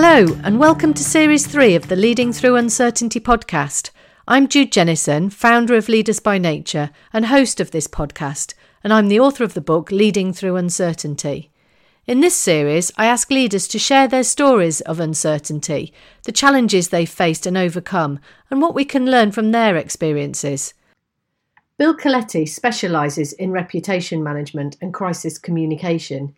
Hello, and welcome to Series 3 of the Leading Through Uncertainty podcast. I'm Jude Jennison, founder of Leaders by Nature and host of this podcast, and I'm the author of the book Leading Through Uncertainty. In this series, I ask leaders to share their stories of uncertainty, the challenges they've faced and overcome, and what we can learn from their experiences. Bill Coletti specialises in reputation management and crisis communication.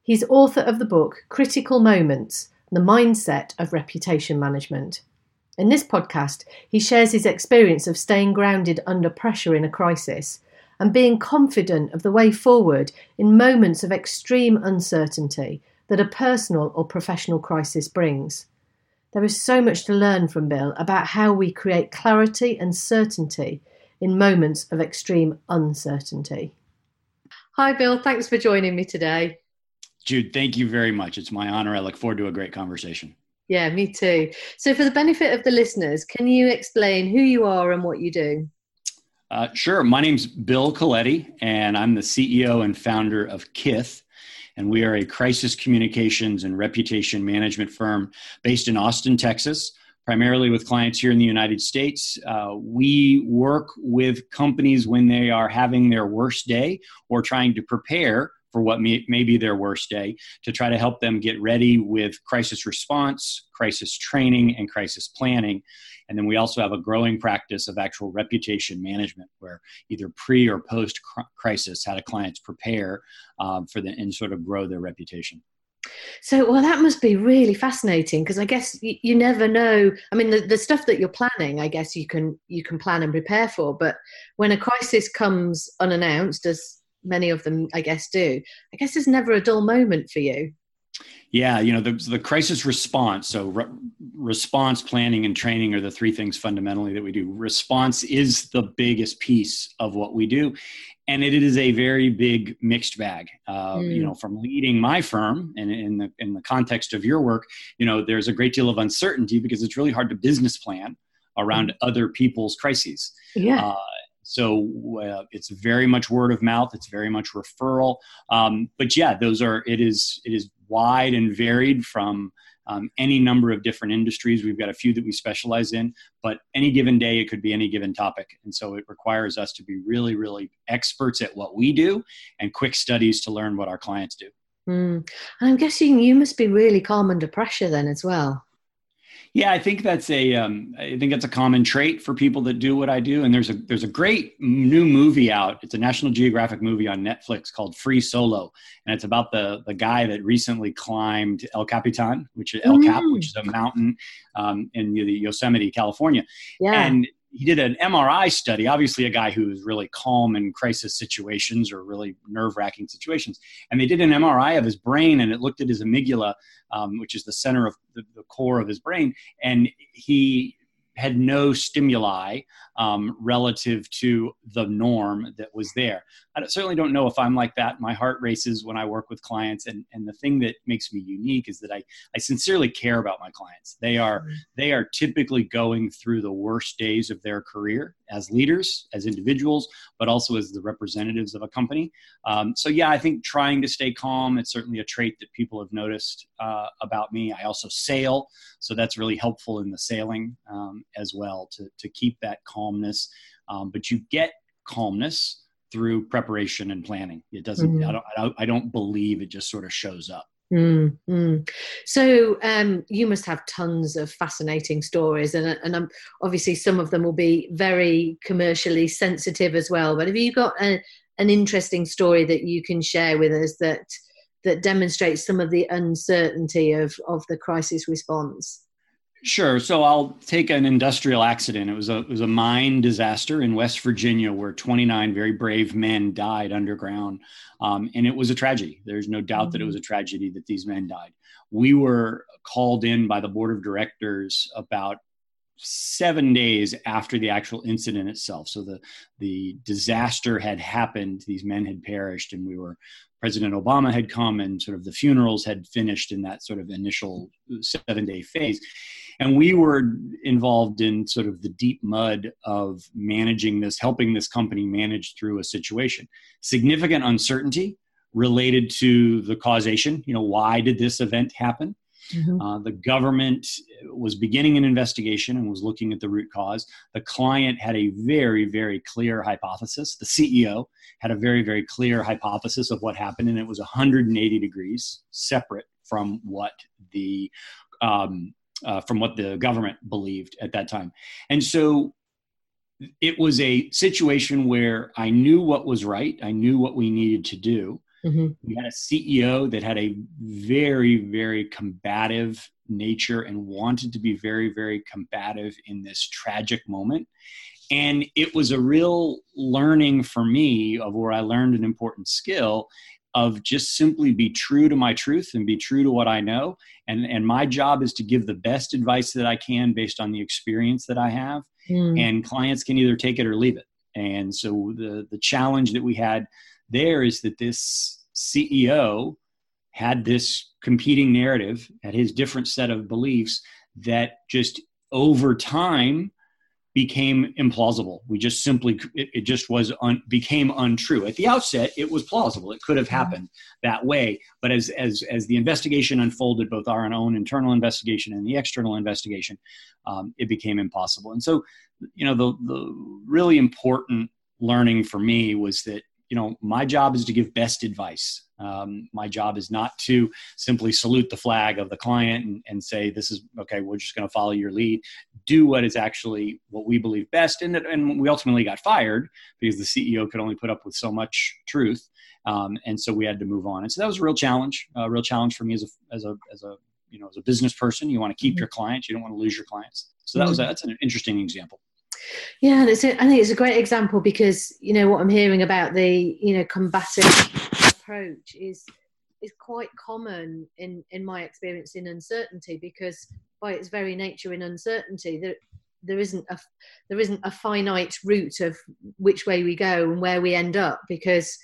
He's author of the book Critical Moments the mindset of reputation management. In this podcast, he shares his experience of staying grounded under pressure in a crisis and being confident of the way forward in moments of extreme uncertainty that a personal or professional crisis brings. There is so much to learn from Bill about how we create clarity and certainty in moments of extreme uncertainty. Hi, Bill. Thanks for joining me today. Jude, thank you very much. It's my honor. I look forward to a great conversation. Yeah, me too. So, for the benefit of the listeners, can you explain who you are and what you do? Uh, sure. My name's Bill Coletti, and I'm the CEO and founder of Kith. And we are a crisis communications and reputation management firm based in Austin, Texas, primarily with clients here in the United States. Uh, we work with companies when they are having their worst day or trying to prepare for what may, may be their worst day to try to help them get ready with crisis response, crisis training, and crisis planning. And then we also have a growing practice of actual reputation management, where either pre or post crisis, how do clients prepare um, for the and sort of grow their reputation. So, well, that must be really fascinating because I guess you, you, never know. I mean, the, the stuff that you're planning, I guess you can you can plan and prepare for. But when a crisis comes unannounced, as many of them, I guess, do. I guess there's never a dull moment for you. Yeah, you know, the, the crisis response. So, re- response planning and training are the three things fundamentally that we do. Response is the biggest piece of what we do. And it is a very big mixed bag. Uh, mm. You know, from leading my firm and in the, in the context of your work, you know, there's a great deal of uncertainty because it's really hard to business plan around mm. other people's crises. Yeah. Uh, so uh, it's very much word of mouth. It's very much referral. Um, but yeah, those are it is it is wide and varied from um, any number of different industries. We've got a few that we specialize in, but any given day it could be any given topic, and so it requires us to be really really experts at what we do and quick studies to learn what our clients do. Mm. I'm guessing you must be really calm under pressure then as well. Yeah, I think that's a um, I think that's a common trait for people that do what I do. And there's a there's a great new movie out. It's a National Geographic movie on Netflix called Free Solo, and it's about the the guy that recently climbed El Capitan, which is El Cap, which is a mountain um, in the Yosemite, California. Yeah. And he did an MRI study, obviously a guy who is really calm in crisis situations or really nerve wracking situations. And they did an MRI of his brain and it looked at his amygdala, um, which is the center of the, the core of his brain. And he had no stimuli um, relative to the norm that was there. I certainly don't know if I'm like that. My heart races when I work with clients, and, and the thing that makes me unique is that I, I sincerely care about my clients. They are they are typically going through the worst days of their career as leaders, as individuals, but also as the representatives of a company. Um, so yeah, I think trying to stay calm it's certainly a trait that people have noticed uh, about me. I also sail, so that's really helpful in the sailing um, as well to to keep that calmness. Um, but you get calmness through preparation and planning. It doesn't. I, don't, I, don't, I don't believe it just sort of shows up. Mm, So um, you must have tons of fascinating stories, and and um, obviously some of them will be very commercially sensitive as well. But have you got a, an interesting story that you can share with us that that demonstrates some of the uncertainty of of the crisis response? Sure. So I'll take an industrial accident. It was a it was a mine disaster in West Virginia where 29 very brave men died underground, um, and it was a tragedy. There's no doubt mm-hmm. that it was a tragedy that these men died. We were called in by the board of directors about seven days after the actual incident itself. So the the disaster had happened. These men had perished, and we were President Obama had come, and sort of the funerals had finished in that sort of initial seven day phase and we were involved in sort of the deep mud of managing this helping this company manage through a situation significant uncertainty related to the causation you know why did this event happen Mm-hmm. Uh, the government was beginning an investigation and was looking at the root cause. The client had a very, very clear hypothesis. The CEO had a very, very clear hypothesis of what happened, and it was 180 degrees separate from what the um, uh, from what the government believed at that time. And so it was a situation where I knew what was right. I knew what we needed to do. Mm-hmm. We had a CEO that had a very, very combative nature and wanted to be very, very combative in this tragic moment. And it was a real learning for me of where I learned an important skill of just simply be true to my truth and be true to what I know. And, and my job is to give the best advice that I can based on the experience that I have. Mm. And clients can either take it or leave it. And so the, the challenge that we had there is that this CEO had this competing narrative, had his different set of beliefs that just over time became implausible. We just simply it, it just was un, became untrue. At the outset, it was plausible. It could have happened that way, but as as as the investigation unfolded, both our own internal investigation and the external investigation, um, it became impossible. And so, you know, the the really important learning for me was that you know my job is to give best advice. Um, my job is not to simply salute the flag of the client and, and say this is okay we're just going to follow your lead. Do what is actually what we believe best and, and we ultimately got fired because the ceo could only put up with so much truth um, and so we had to move on. And so that was a real challenge a real challenge for me as a as a as a you know as a business person. You want to keep mm-hmm. your clients. You don't want to lose your clients. So that was mm-hmm. that's an interesting example yeah, and it's a, I think it's a great example because you know what I'm hearing about the you know combative approach is is quite common in in my experience in uncertainty because by its very nature in uncertainty there there isn't a there isn't a finite route of which way we go and where we end up because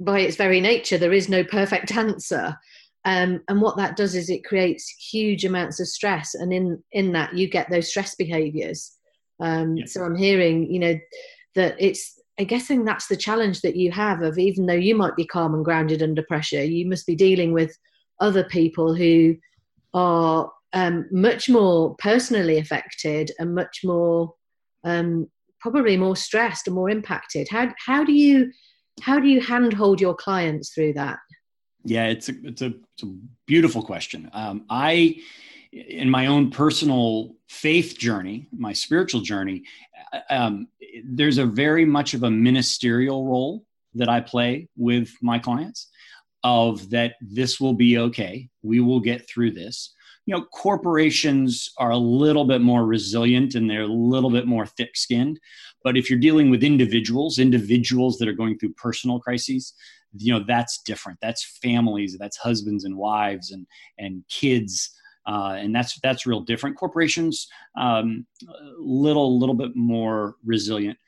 by its very nature there is no perfect answer. Um, and what that does is it creates huge amounts of stress. And in in that you get those stress behaviors um, yeah. So I'm hearing, you know, that it's, I'm guessing that's the challenge that you have of even though you might be calm and grounded under pressure, you must be dealing with other people who are um, much more personally affected and much more um, probably more stressed and more impacted. How how do you how do you handhold your clients through that? Yeah, it's a it's a, it's a beautiful question. Um, I in my own personal faith journey, my spiritual journey, um, there's a very much of a ministerial role that I play with my clients of that this will be okay. We will get through this. You know, corporations are a little bit more resilient and they're a little bit more thick skinned. But if you're dealing with individuals, individuals that are going through personal crises, you know, that's different. That's families, that's husbands and wives and, and kids uh, and that's that's real different. Corporations, um, little little bit more resilient,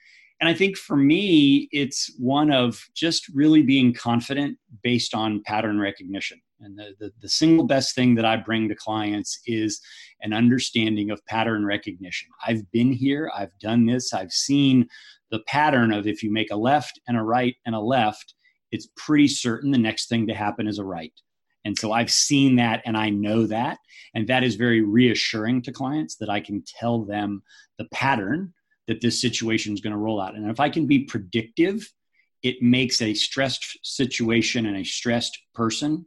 and I think for me, it's one of just really being confident based on pattern recognition. And the, the, the single best thing that I bring to clients is an understanding of pattern recognition. I've been here, I've done this, I've seen the pattern of if you make a left and a right and a left, it's pretty certain the next thing to happen is a right. And so I've seen that and I know that. And that is very reassuring to clients that I can tell them the pattern that this situation is going to roll out. And if I can be predictive, it makes a stressed situation and a stressed person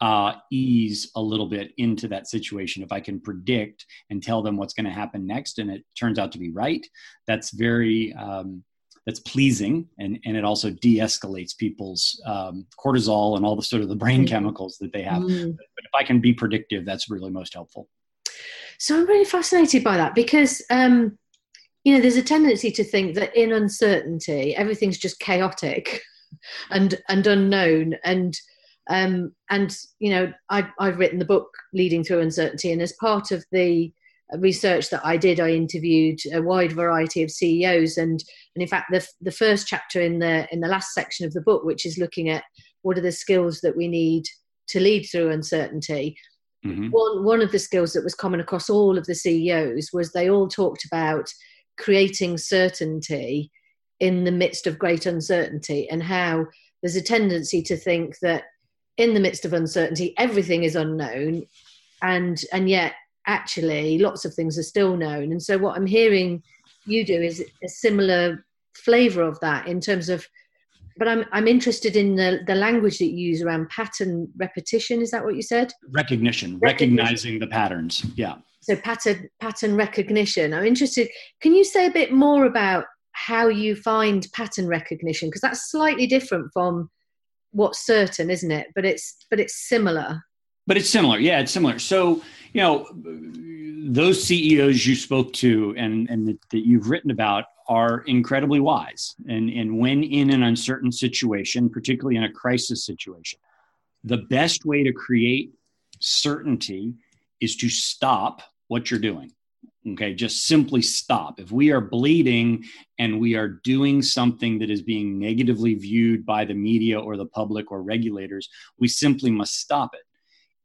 uh, ease a little bit into that situation. If I can predict and tell them what's going to happen next and it turns out to be right, that's very. Um, that's pleasing and, and it also de-escalates people's um, cortisol and all the sort of the brain mm. chemicals that they have mm. but if i can be predictive that's really most helpful so i'm really fascinated by that because um, you know there's a tendency to think that in uncertainty everything's just chaotic and and unknown and um, and you know I, i've written the book leading through uncertainty and as part of the research that I did, I interviewed a wide variety of CEOs, and and in fact, the the first chapter in the in the last section of the book, which is looking at what are the skills that we need to lead through uncertainty. Mm-hmm. One one of the skills that was common across all of the CEOs was they all talked about creating certainty in the midst of great uncertainty, and how there's a tendency to think that in the midst of uncertainty, everything is unknown and and yet actually lots of things are still known and so what i'm hearing you do is a similar flavor of that in terms of but I'm I'm interested in the the language that you use around pattern repetition. Is that what you said? Recognition, recognition. recognizing the patterns. Yeah. So pattern pattern recognition. I'm interested. Can you say a bit more about how you find pattern recognition? Because that's slightly different from what's certain, isn't it? But it's but it's similar. But it's similar. Yeah, it's similar. So you know those CEOs you spoke to and and that, that you've written about are incredibly wise. And, and when in an uncertain situation, particularly in a crisis situation, the best way to create certainty is to stop what you're doing. Okay, just simply stop. If we are bleeding and we are doing something that is being negatively viewed by the media or the public or regulators, we simply must stop it.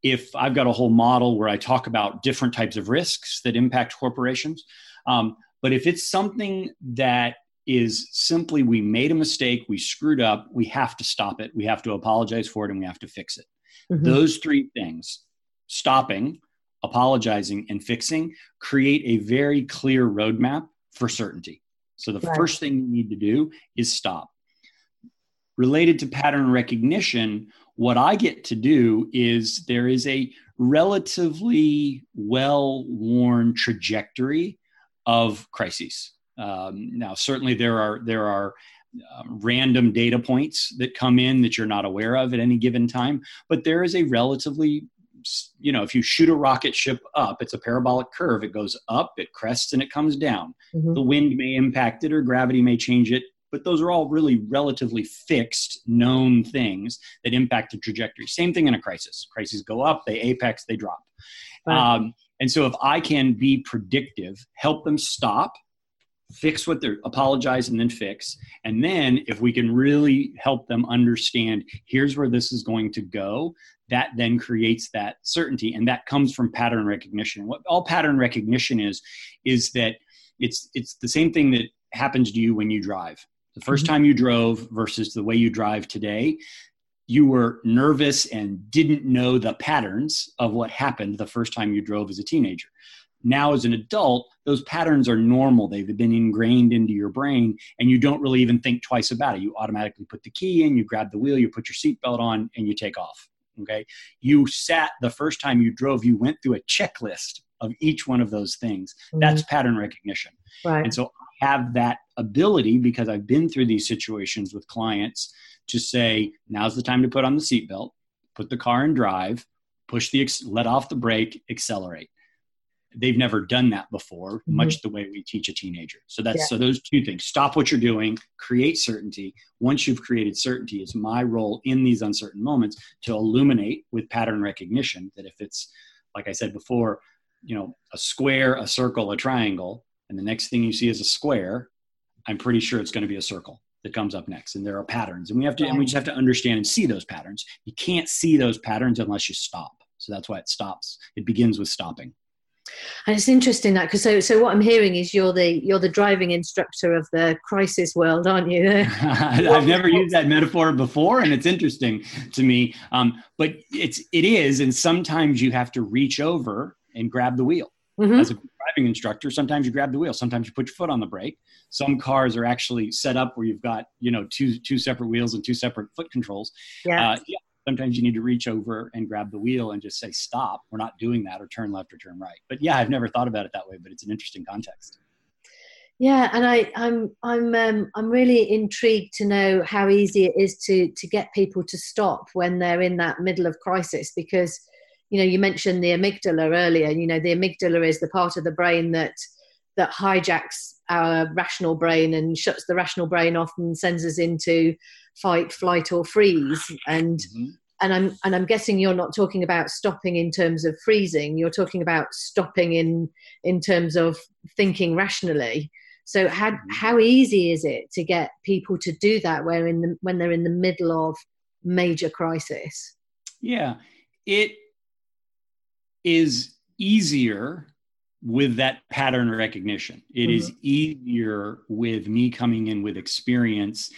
If I've got a whole model where I talk about different types of risks that impact corporations, um, but if it's something that is simply we made a mistake, we screwed up, we have to stop it, we have to apologize for it, and we have to fix it. Mm-hmm. Those three things stopping, apologizing, and fixing create a very clear roadmap for certainty. So the right. first thing you need to do is stop. Related to pattern recognition, what I get to do is there is a relatively well worn trajectory of crises. Um, now, certainly there are there are uh, random data points that come in that you're not aware of at any given time, but there is a relatively you know if you shoot a rocket ship up it's a parabolic curve it goes up it crests and it comes down mm-hmm. the wind may impact it or gravity may change it but those are all really relatively fixed known things that impact the trajectory same thing in a crisis crises go up they apex they drop right. um, and so if I can be predictive, help them stop, fix what they're apologize and then fix. And then if we can really help them understand here's where this is going to go, that then creates that certainty. And that comes from pattern recognition. What all pattern recognition is, is that it's it's the same thing that happens to you when you drive. The 1st mm-hmm. time you drove versus the way you drive today, you were nervous and didn't know the patterns of what happened the first time you drove as a teenager. Now, as an adult, those patterns are normal. They've been ingrained into your brain, and you don't really even think twice about it. You automatically put the key in, you grab the wheel, you put your seatbelt on, and you take off. Okay. You sat the first time you drove, you went through a checklist of each one of those things. Mm-hmm. That's pattern recognition. Right. And so have that ability because I've been through these situations with clients to say now's the time to put on the seatbelt, put the car in drive, push the let off the brake, accelerate. They've never done that before, mm-hmm. much the way we teach a teenager. So that's yeah. so those two things: stop what you're doing, create certainty. Once you've created certainty, it's my role in these uncertain moments to illuminate with pattern recognition that if it's like I said before, you know, a square, a circle, a triangle, and the next thing you see is a square, I'm pretty sure it's going to be a circle that comes up next and there are patterns and we have to and we just have to understand and see those patterns you can't see those patterns unless you stop so that's why it stops it begins with stopping and it's interesting that because so so what I'm hearing is you're the you're the driving instructor of the crisis world, aren't you? I've never used that metaphor before, and it's interesting to me. Um, but it's it is, and sometimes you have to reach over and grab the wheel. Mm-hmm. As a driving instructor, sometimes you grab the wheel, sometimes you put your foot on the brake. Some cars are actually set up where you've got you know two two separate wheels and two separate foot controls. Yeah. Uh, yeah. Sometimes you need to reach over and grab the wheel and just say stop. We're not doing that, or turn left or turn right. But yeah, I've never thought about it that way, but it's an interesting context. Yeah, and I, I'm I'm um, I'm really intrigued to know how easy it is to to get people to stop when they're in that middle of crisis because you know you mentioned the amygdala earlier you know the amygdala is the part of the brain that that hijacks our rational brain and shuts the rational brain off and sends us into fight flight or freeze and mm-hmm. and i'm and i'm guessing you're not talking about stopping in terms of freezing you're talking about stopping in in terms of thinking rationally so how mm-hmm. how easy is it to get people to do that where in the, when they're in the middle of major crisis yeah it is easier with that pattern recognition. It mm-hmm. is easier with me coming in with experience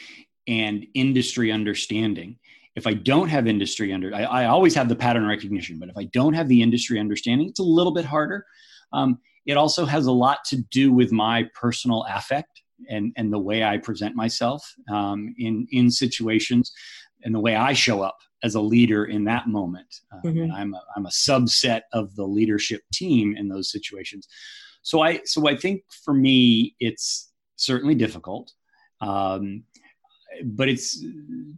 and industry understanding. if I don't have industry under, I, I, always have the pattern recognition, but if I don't have the industry understanding, it's a little bit harder. Um, it also has a lot to do with my personal affect and, and the way I present myself um, in, in situations and the way I show up as a leader in that moment. Um, mm-hmm. I'm, a, I'm a subset of the leadership team in those situations. So I, so I think for me, it's certainly difficult. Um, but it's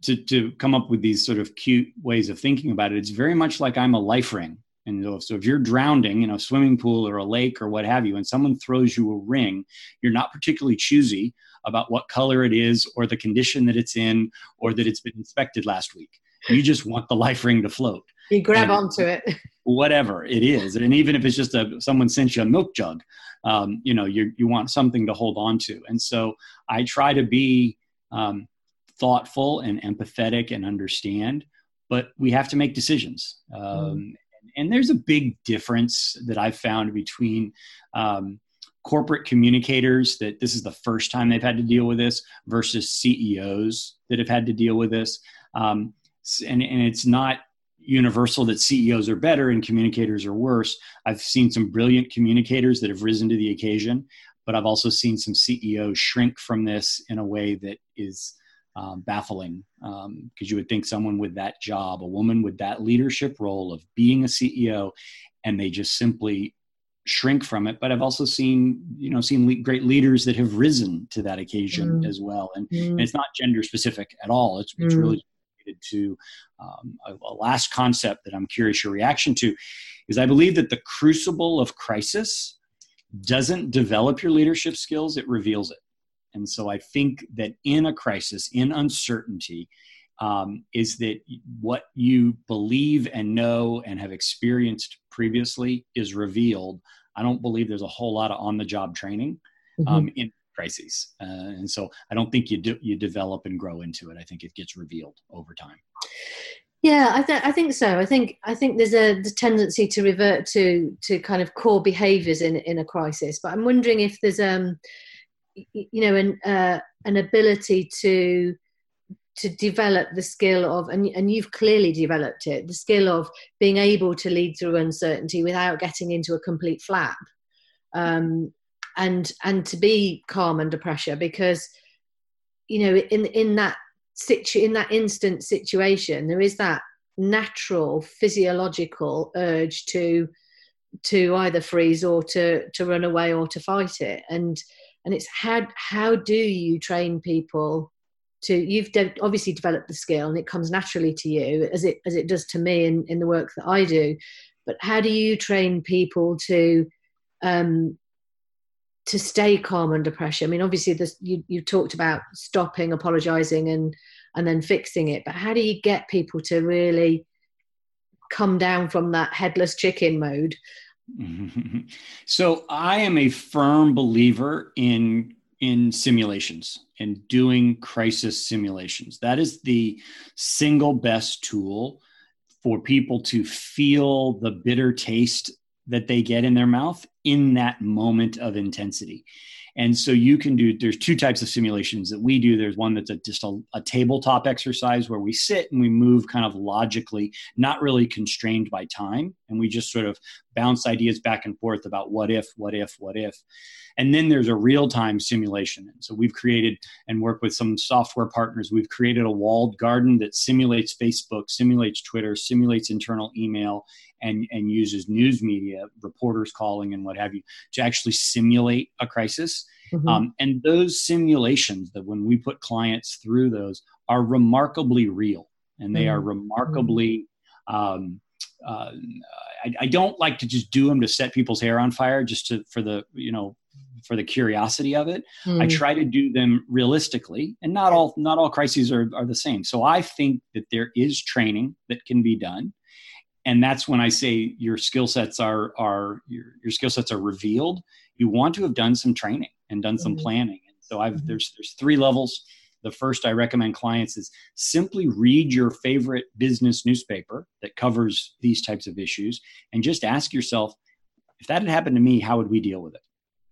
to, to come up with these sort of cute ways of thinking about it. It's very much like I'm a life ring. And so if you're drowning in a swimming pool or a lake or what have you, and someone throws you a ring, you're not particularly choosy about what color it is or the condition that it's in or that it's been inspected last week. You just want the life ring to float. You grab and onto it. Whatever it is. And even if it's just a someone sent you a milk jug, um, you know, you you want something to hold on to. And so I try to be um, thoughtful and empathetic and understand, but we have to make decisions. Um, mm. and, there's a big difference that I've found between um, corporate communicators that this is the first time they've had to deal with this versus CEOs that have had to deal with this. Um, and, and it's not universal that CEOs are better and communicators are worse. I've seen some brilliant communicators that have risen to the occasion, but I've also seen some CEOs shrink from this in a way that is um, baffling because um, you would think someone with that job, a woman with that leadership role of being a CEO, and they just simply shrink from it. But I've also seen, you know, seen le- great leaders that have risen to that occasion mm. as well. And, mm. and, it's not gender specific at all. It's, it's mm. really related to um, a, a last concept that I'm curious your reaction to is I believe that the crucible of crisis doesn't develop your leadership skills; it reveals it. And so I think that in a crisis, in uncertainty, um, is that what you believe and know and have experienced previously is revealed. I don't believe there's a whole lot of on the job training mm-hmm. um, in crises. Uh, and so I don't think you, do, you develop and grow into it. I think it gets revealed over time. Yeah, I, th- I think so. I think I think there's a the tendency to revert to to kind of core behaviours in in a crisis. But I'm wondering if there's um you know an uh, an ability to to develop the skill of and, and you've clearly developed it the skill of being able to lead through uncertainty without getting into a complete flap um, and and to be calm under pressure because you know in in that situ in that instant situation there is that natural physiological urge to to either freeze or to to run away or to fight it. And and it's how how do you train people to you've de- obviously developed the skill and it comes naturally to you as it as it does to me in in the work that I do but how do you train people to um to stay calm under pressure i mean obviously this you you talked about stopping apologizing and and then fixing it but how do you get people to really come down from that headless chicken mode So I am a firm believer in in simulations and doing crisis simulations. That is the single best tool for people to feel the bitter taste that they get in their mouth in that moment of intensity. And so you can do, there's two types of simulations that we do. There's one that's a, just a, a, tabletop exercise where we sit and we move kind of logically, not really constrained by time. And we just sort of bounce ideas back and forth about what if, what if, what if. And then there's a real time simulation. And so we've created and worked with some software partners. We've created a walled garden that simulates Facebook, simulates Twitter, simulates internal email, and, and uses news media, reporters calling and what have you, to actually simulate a crisis. Mm-hmm. Um, and those simulations that when we put clients through those are remarkably real and they mm-hmm. are remarkably um, uh, I, I, don't like to just do them to set people's hair on fire just to for the you know for the curiosity of it mm. i try to do them realistically and not all not all crises are, are the same so i think that there is training that can be done and that's when i say your skill sets are are your, your skill sets are revealed you want to have done some training and done some mm. planning and so i've mm. there's there's three levels the first I recommend clients is simply read your favorite business newspaper that covers these types of issues and just ask yourself if that had happened to me, how would we deal with it?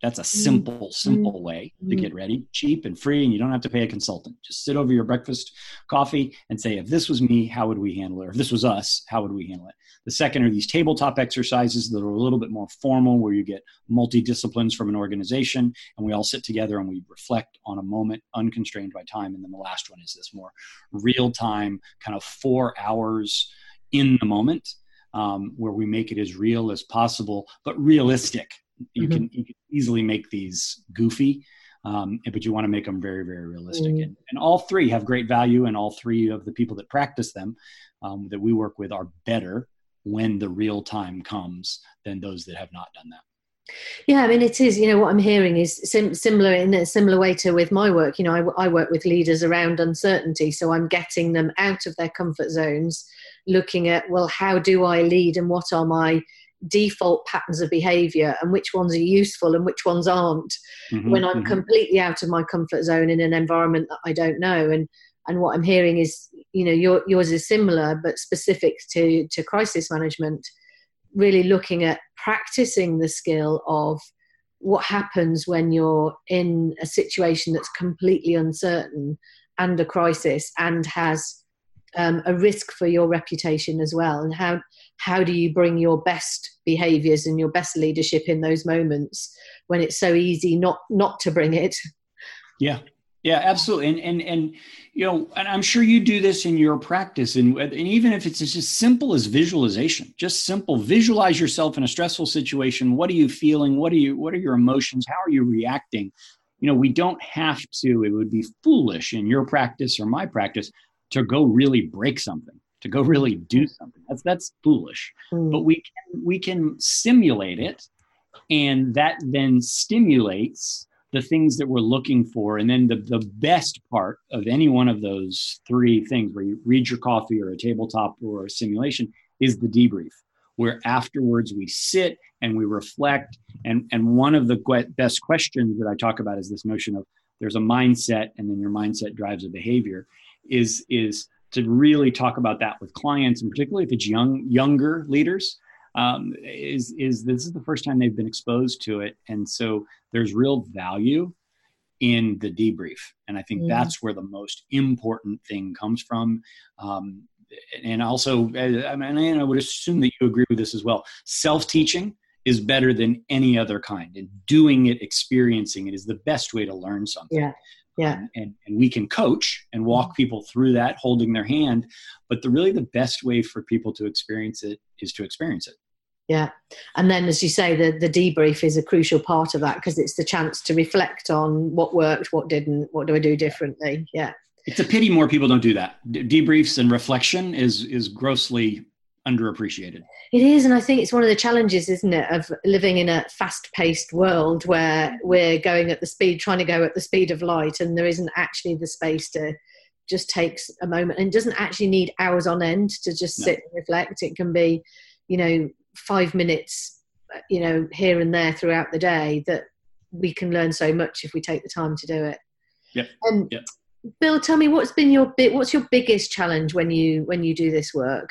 That's a simple, simple way to get ready, cheap and free, and you don't have to pay a consultant. Just sit over your breakfast coffee and say, if this was me, how would we handle it? Or if this was us, how would we handle it? The second are these tabletop exercises that are a little bit more formal, where you get multidisciplines from an organization, and we all sit together and we reflect on a moment, unconstrained by time. And then the last one is this more real time, kind of four hours in the moment, um, where we make it as real as possible, but realistic you mm-hmm. can you can easily make these goofy um, but you want to make them very very realistic mm-hmm. and, and, all three have great value and all three of the people that practice them um, that we work with are better when the real time comes than those that have not done that yeah, I mean, it is. You know, what I'm hearing is sim- similar in a similar way to with my work. You know, I, I, work with leaders around uncertainty, so I'm getting them out of their comfort zones, looking at well, how do I lead, and what are my default patterns of behavior and which ones are useful and which ones aren't mm-hmm, when i'm mm-hmm. completely out of my comfort zone in an environment that i don't know and and what i'm hearing is you know your, yours is similar but specific to to crisis management really looking at practicing the skill of what happens when you're in a situation that's completely uncertain and a crisis and has um, a risk for your reputation as well? And how how do you bring your best behaviors and your best leadership in those moments when it's so easy not not to bring it? Yeah. Yeah absolutely. And and and you know and i'm sure you do this in your practice. And, and even if it's as simple as visualization just simple visualize yourself in a stressful situation. What are you feeling? What are you what are your emotions? How are you reacting? You know we don't have to it would be foolish in your practice or my practice to go really break something to go really do something. That's that's foolish. Mm. But we can we can simulate it, and that then stimulates the things that we're looking for. And then the, the best part of any one of those three things, where you read your coffee or a tabletop or a simulation, is the debrief, where afterwards we sit and we reflect. And, and one of the best questions that I talk about is this notion of there's a mindset, and then your mindset drives a behavior. Is is to really talk about that with clients, and particularly if it's young younger leaders, um, is is this is the first time they've been exposed to it, and so there's real value in the debrief, and I think mm. that's where the most important thing comes from. Um, and also, I mean, and I would assume that you agree with this as well. Self teaching is better than any other kind, and doing it, experiencing it, is the best way to learn something. Yeah yeah. um, and, and we can coach and walk mm-hmm. people through that holding their hand. But the really the best way for people to experience it is to experience it. Yeah. And then as you say the the debrief is a crucial part of that because it's the chance to reflect on what worked what didn't what do i do differently? Yeah. It's a pity more people don't do that. Debriefs and reflection is is grossly underappreciated. It is, and I think it's one of the challenges, isn't it, of living in a fast-paced world where we're going at the speed, trying to go at the speed of light, and there isn't actually the space to just takes a moment and doesn't actually need hours on end to just no. sit and reflect. It can be, you know, five minutes, you know, here and there throughout the day that we can learn so much if we take the time to do it. Yeah. Um, yep. Bill, tell me what's been your bit. What's your biggest challenge when you when you do this work?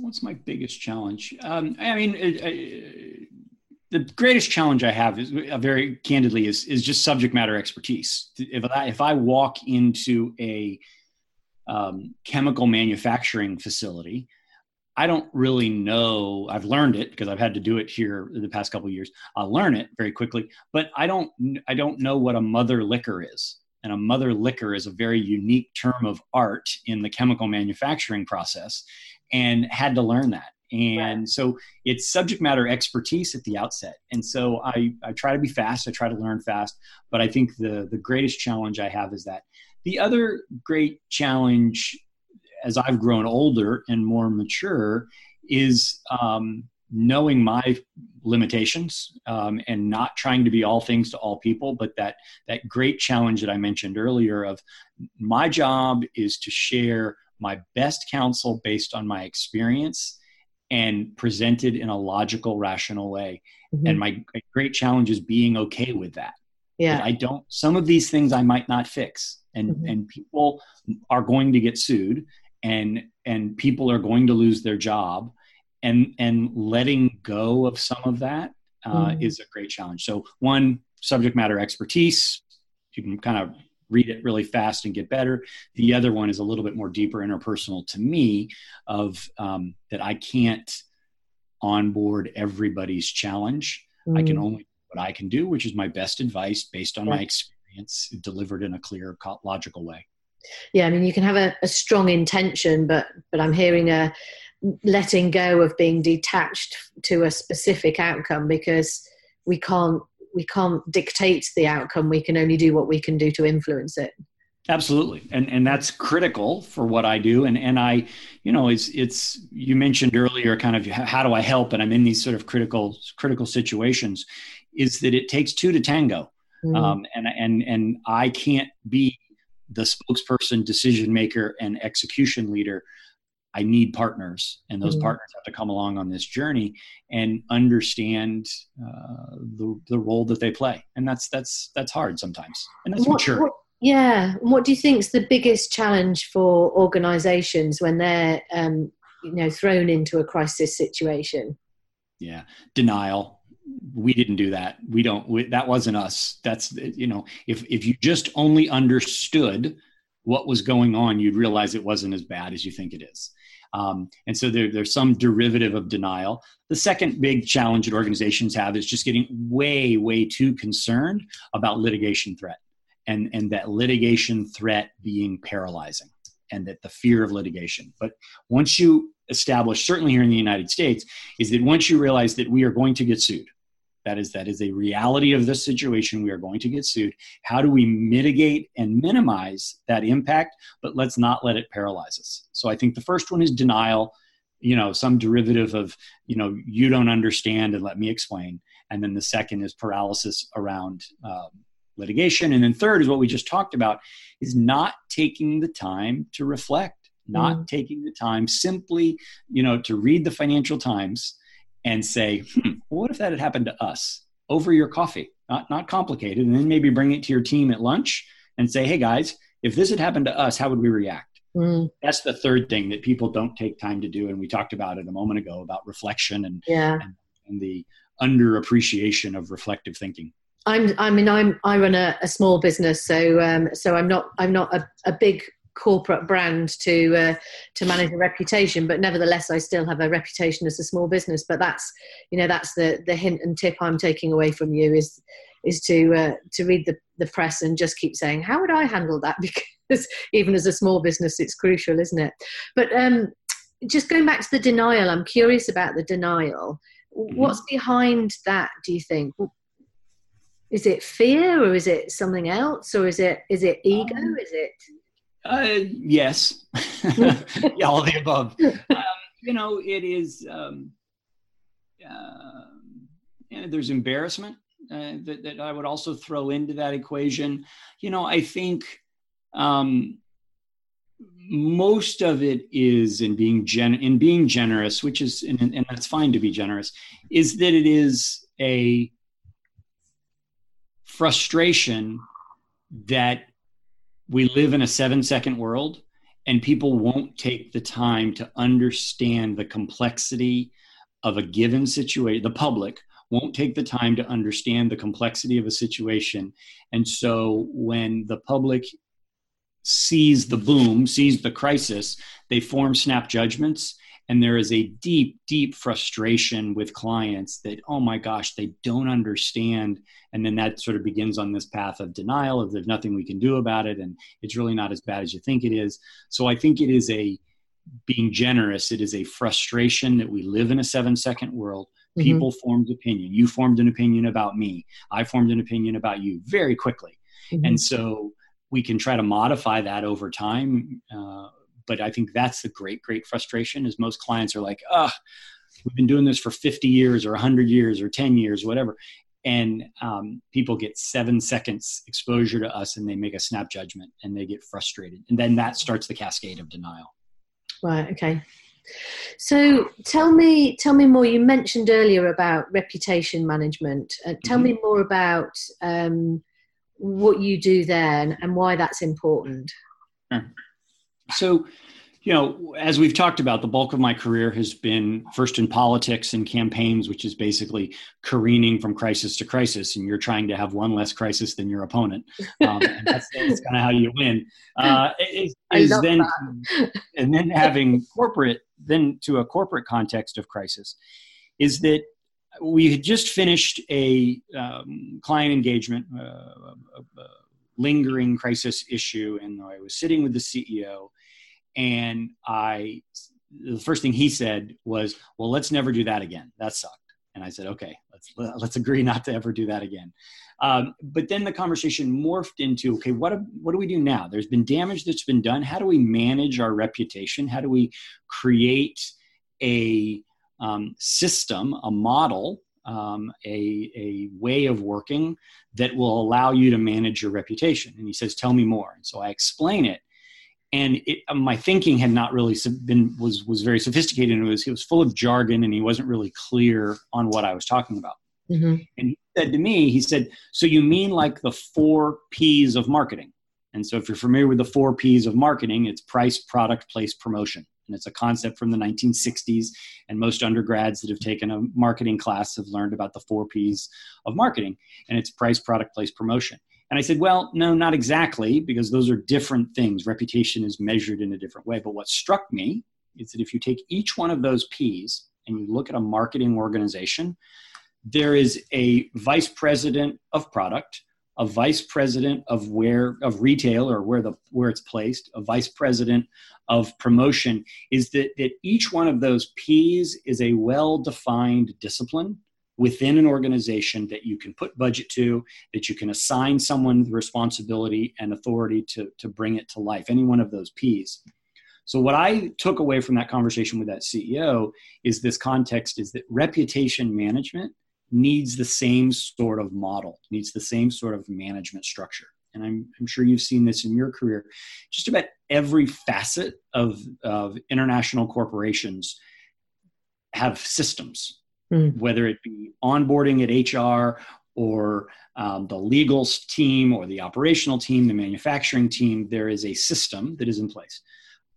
What's my biggest challenge? Um, I mean, the greatest challenge I have is uh, very candidly is is just subject matter expertise. If I, if I walk into a um, chemical manufacturing facility, I don't really know. I've learned it because I've had to do it here the past couple years. I'll learn it very quickly, but I don't. I don't know what a mother liquor is and a mother liquor is a very unique term of art in the chemical manufacturing process and had to learn that. And right. so it's subject matter expertise at the outset. And so I, I try to be fast. I try to learn fast. But i think the the greatest challenge i have is that. The other great challenge as i've grown older and more mature is um, knowing my limitations um, and not trying to be all things to all people. But that that great challenge that i mentioned earlier of my job is to share my best counsel based on my experience and presented in a logical rational way mm-hmm. and my great challenge is being okay with that yeah i don't some of these things i might not fix and mm-hmm. and people are going to get sued and and people are going to lose their job and and letting go of some of that uh, mm. is a great challenge. So, one, subject matter expertise. You can kind of read it really fast and get better. The other one is a little bit more deeper interpersonal to me, of um, that I can't onboard everybody's challenge. Mm. I can mm. only do what I can do, which is my best advice based on my experience, delivered in a clear, logical way. Yeah, I mean, you can have a, a strong intention, but but I'm hearing a letting go of being detached to a specific outcome because we can't we can't dictate the outcome. We can only do what we can do to influence it. Absolutely. And and that's critical for what i do. And and i you know it's it's you mentioned earlier kind of how do i help? And i'm in these sort of critical critical situations is that it takes two to tango. Mm. um, and and and i can't be the spokesperson decision maker and execution leader I need partners, and those mm-hmm. partners have to come along on this journey and understand uh, the the role that they play, and that's that's that's hard sometimes, and that's what, mature. What, yeah, what do you think is the biggest challenge for organisations when they're um, you know thrown into a crisis situation? Yeah, denial. We didn't do that. We don't. We, that wasn't us. That's you know, if if you just only understood what was going on, you'd realize it wasn't as bad as you think it is. Um, and so there, there's some derivative of denial. The second big challenge that organizations have is just getting way, way too concerned about litigation threat and, and that litigation threat being paralyzing and that the fear of litigation. But once you establish, certainly here in the United States, is that once you realize that we are going to get sued, that is that is a reality of the situation. We are going to get sued. How do we mitigate and minimize that impact? But let's not let it paralyze us. So i think the first one is denial you know some derivative of you know you don't understand and let me explain. And then the second is paralysis around um, litigation. And then third is what we just talked about is not taking the time to reflect not mm. taking the time simply you know to read the financial times and say, hmm, what if that had happened to us over your coffee? Not, not complicated. And then maybe bring it to your team at lunch and say, hey guys, if this had happened to us, how would we react? Mm. That's the third thing that people don't take time to do. And we talked about it a moment ago about reflection and, yeah. and, and the underappreciation of reflective thinking. I'm, I mean, I'm, I run a, a small business, so, um, so I'm not, I'm not a, a big corporate brand to uh, to manage a reputation but nevertheless i still have a reputation as a small business. But that's you know that's the the hint and tip i'm taking away from you is is to uh, to read the, the press and just keep saying how would i handle that? Because even as a small business it's crucial isn't it? But um just going back to the denial i'm curious about the denial. Mm-hmm. what's behind that do you think? Is it fear or is it something else or is it is it ego? Um, is it uh, yes, yeah, all the above. Um, you know, it is. Um, uh, and there's embarrassment uh, that, that I would also throw into that equation. You know, I think um, most of it is in being gen in being generous, which is and, and that's fine to be generous. Is that it is a frustration that we live in a seven second world and people won't take the time to understand the complexity of a given situation the public won't take the time to understand the complexity of a situation. And so when the public sees the boom sees the crisis they form snap judgments and there is a deep deep frustration with clients that oh my gosh they don't understand. And then that sort of begins on this path of denial of there's nothing we can do about it. And it's really not as bad as you think it is. So i think it is a being generous it is a frustration that we live in a seven second world. Mm-hmm. people formed opinion. You formed an opinion about me. I formed an opinion about you very quickly. Mm-hmm. and so we can try to modify that over time uh, but I think that's the great, great frustration is most clients are like, ah, oh, we've been doing this for 50 years or 100 years or 10 years, whatever. And um, people get seven seconds exposure to us and they make a snap judgment and they get frustrated. And then that starts the cascade of denial. Right. Okay. So tell me, tell me more. You mentioned earlier about reputation management. Uh, tell mm-hmm. me more about um, what you do there and, and why that's important. Sure. So, you know, as we've talked about, the bulk of my career has been first in politics and campaigns, which is basically careening from crisis to crisis, and you're trying to have one less crisis than your opponent. Um, and that's, that's kind of how you win. Uh, is, is then, that. and then having corporate, then to a corporate context of crisis, is that we had just finished a um, client engagement, uh, a, a lingering crisis issue, and I was sitting with the CEO and I, the first thing he said was, "Well, let's never do that again. That sucked." And I said, "Okay, let's let's agree not to ever do that again." Um, but then the conversation morphed into, "Okay, what what do we do now? There's been damage that's been done. How do we manage our reputation? How do we create a um, system, a model, um, a, a way of working that will allow you to manage your reputation. And he says, Tell me more. And so I explain it and it, uh, my thinking had not really been was was very sophisticated. And it was he was full of jargon and he wasn't really clear on what i was talking about. Mm-hmm. and he said to me he said so you mean like the four p's of marketing? And so if you're familiar with the four p's of marketing it's price product place promotion. And it's a concept from the 1960s and most undergrads that have taken a marketing class have learned about the four p's of marketing. And it's price product place promotion and I said, well, no, not exactly, because those are different things. Reputation is measured in a different way. But what struck me is that if you take each one of those P's and you look at a marketing organization, there is a vice president of product, a vice president of where of retail or where the where it's placed, a vice president of promotion, is that, that each one of those P's is a well-defined discipline within an organization that you can put budget to, that you can assign someone the responsibility and authority to, to bring it to life, any one of those P's. So what I took away from that conversation with that CEO is this context is that reputation management needs the same sort of model, needs the same sort of management structure. And I'm, I'm sure you've seen this in your career. Just about every facet of, of international corporations have systems mm. whether it be onboarding at HR or um, the legal team or the operational team, the manufacturing team, there is a system that is in place.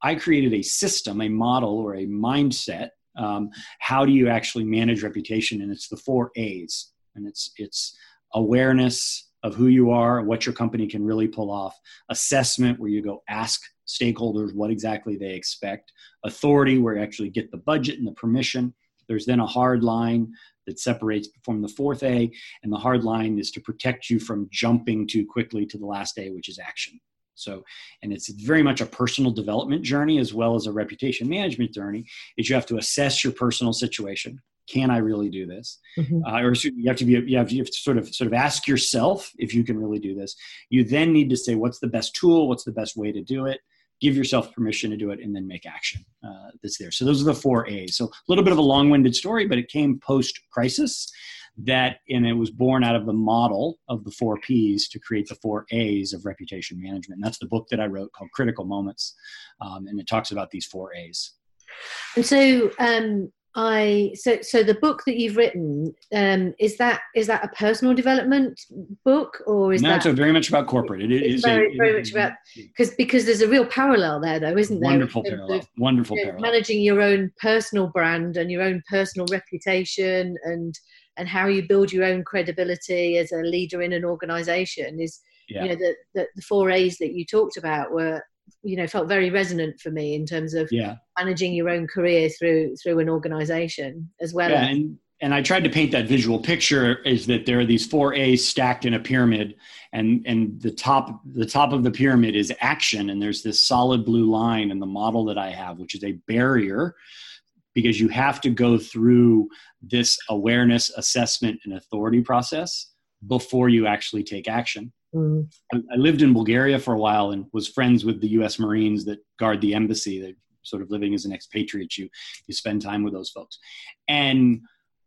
I created a system, a model, or a mindset. Um, how do you actually manage reputation? And it's the four A's, and it's it's awareness of who you are, and what your company can really pull off, assessment, where you go ask stakeholders what exactly they expect, authority, where you actually get the budget and the permission, there's then a hard line that separates from the fourth A, and the hard line is to protect you from jumping too quickly to the last A, which is action. So, and it's very much a personal development journey as well as a reputation management journey. Is you have to assess your personal situation. Can I really do this? Mm-hmm. Uh, or you have to be you have, you have to sort of sort of ask yourself if you can really do this. You then need to say what's the best tool, what's the best way to do it, give yourself permission to do it, and then make action uh, that's there. So those are the four A's. So a little bit of a long-winded story, but it came post-crisis that and it was born out of the model of the four P's to create the four A's of reputation management. And that's the book that I wrote called Critical Moments, um, and it talks about these four A's. And so, um, I so so the book that you've written um, is that is that a personal development book or is no, that it's very much about corporate. It is very, a, very much about because because there's a real parallel there though, isn't there? Wonderful parallel. Of, wonderful you know, parallel. Managing your own personal brand and your own personal reputation and and how you build your own credibility as a leader in an organization is yeah. you know the, the the four A's that you talked about were you know felt very resonant for me in terms of yeah. managing your own career through through an organization as well yeah, as, and and I tried to paint that visual picture is that there are these four A's stacked in a pyramid, and and the top the top of the pyramid is action, and there's this solid blue line in the model that I have, which is a barrier, because you have to go through this awareness, assessment, and authority process before you actually take action. Mm. I, I, lived in Bulgaria for a while and was friends with the U.S. Marines that guard the embassy. They sort of living as an expatriate. You you spend time with those folks, and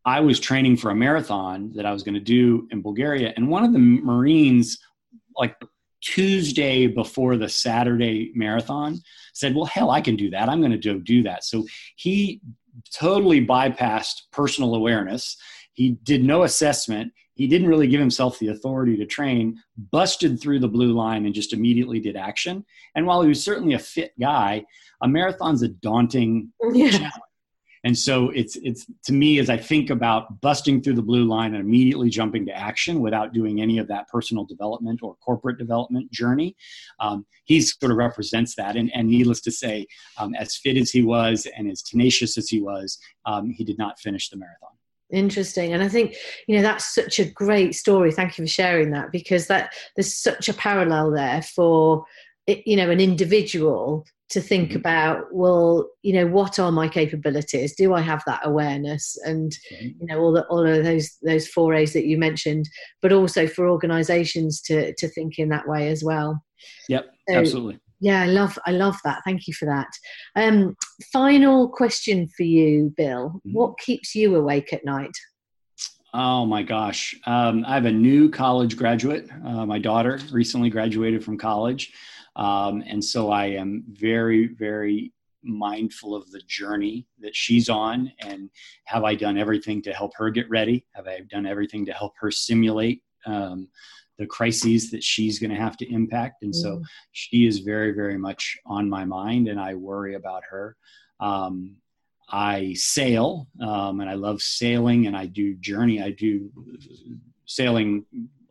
I was training for a marathon that I was going to do in Bulgaria, and one of the Marines, like Tuesday before the Saturday marathon, said, "Well, hell, I can do that. I'm going to do that." So he totally bypassed personal awareness. He did no assessment he didn't really give himself the authority to train, busted through the blue line and just immediately did action. And while he was certainly a fit guy, a marathon's a daunting yeah. challenge. And so it's it's to me as I think about busting through the blue line and immediately jumping to action without doing any of that personal development or corporate development journey. Um, he sort of represents that, and, and needless to say, um, as fit as he was and as tenacious as he was, um, he did not finish the marathon interesting. And i think you know that's such a great story. Thank you for sharing that because that there's such a parallel there for you know an individual to think mm-hmm. about well you know what are my capabilities? Do i have that awareness? And mm-hmm. you know all the all of those those four A's that you mentioned but also for organizations to to think in that way as well. Yep so, absolutely yeah i love i love that thank you for that um final question for you bill mm-hmm. what keeps you awake at night Oh my gosh. Um, I have a new college graduate. Uh, my daughter recently graduated from college. Um, and so I am very, very mindful of the journey that she's on and have I done everything to help her get ready? Have I done everything to help her simulate um, the crises that she's going to have to impact? And so mm. she is very, very much on my mind and I worry about her. Um, I sail um, and I love sailing and I do journey. I do sailing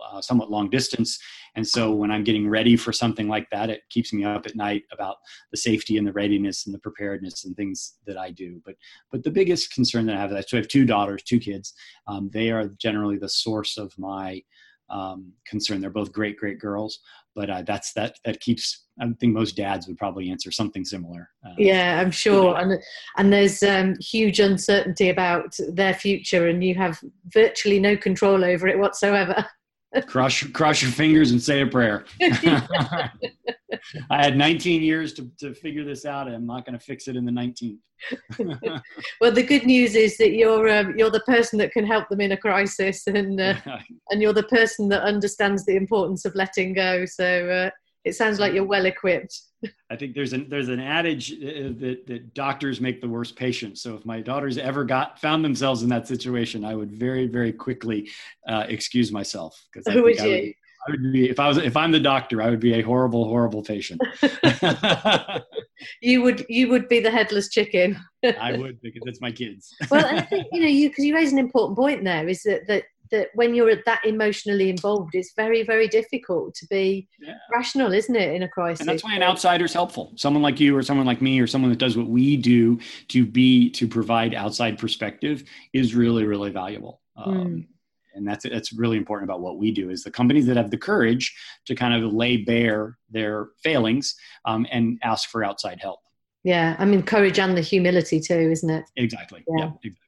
uh, somewhat long distance. And so when I'm getting ready for something like that, it keeps me up at night about the safety and the readiness and the preparedness and things that I do. But but the biggest concern that I have, so I have two daughters, two kids. Um, they are generally the source of my um, concern. They're both great, great girls, but uh, that's that that keeps. I think most dads would probably answer something similar. Uh, yeah, I'm sure, and and there's um, huge uncertainty about their future, and you have virtually no control over it whatsoever. cross cross your fingers and say a prayer. I had 19 years to, to figure this out, and I'm not going to fix it in the 19th. well, the good news is that you're um, you're the person that can help them in a crisis, and uh, and you're the person that understands the importance of letting go. So uh, it sounds like you're well equipped. I think there's an there's an adage uh, that that doctors make the worst patients. So if my daughters ever got found themselves in that situation, I would very very quickly uh, excuse myself because who would you? I would be if I was if I'm the doctor, I would be a horrible horrible patient. you would you would be the headless chicken. I would because it's my kids. well, I think you know you because you raise an important point there is that that that when you're that emotionally involved, it's very, very difficult to be yeah. rational, isn't it, in a crisis? And that's why an outsider is helpful. Someone like you, or someone like me, or someone that does what we do to be to provide outside perspective is really, really valuable. Mm. And that's that's really important about what we do is the companies that have the courage to kind of lay bare their failings um, and ask for outside help. Yeah, I mean courage and the humility too, isn't it? Exactly. Yeah. yeah exactly.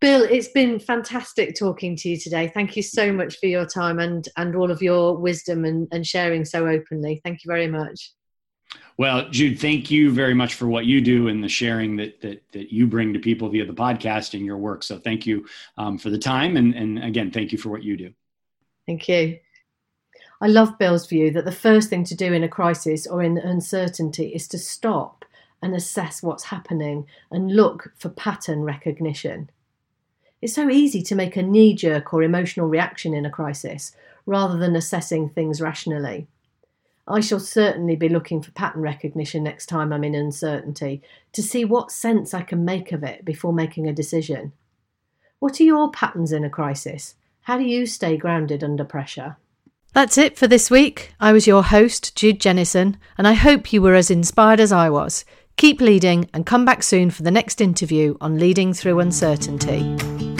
Bill, it's been fantastic talking to you today. Thank you so much for your time and, and all of your wisdom and, and sharing so openly. Thank you very much. Well, Jude, thank you very much for what you do and the sharing that that, that you bring to people via the podcast and your work. So thank you um, for the time. And, and again, thank you for what you do. Thank you. I love Bill's view that the first thing to do in a crisis or in uncertainty is to stop and assess what's happening and look for pattern recognition. It's so easy to make a knee jerk or emotional reaction in a crisis rather than assessing things rationally. I shall certainly be looking for pattern recognition next time I'm in uncertainty to see what sense I can make of it before making a decision. What are your patterns in a crisis? How do you stay grounded under pressure? That's it for this week. I was your host, Jude Jennison, and I hope you were as inspired as I was. Keep leading and come back soon for the next interview on Leading Through Uncertainty.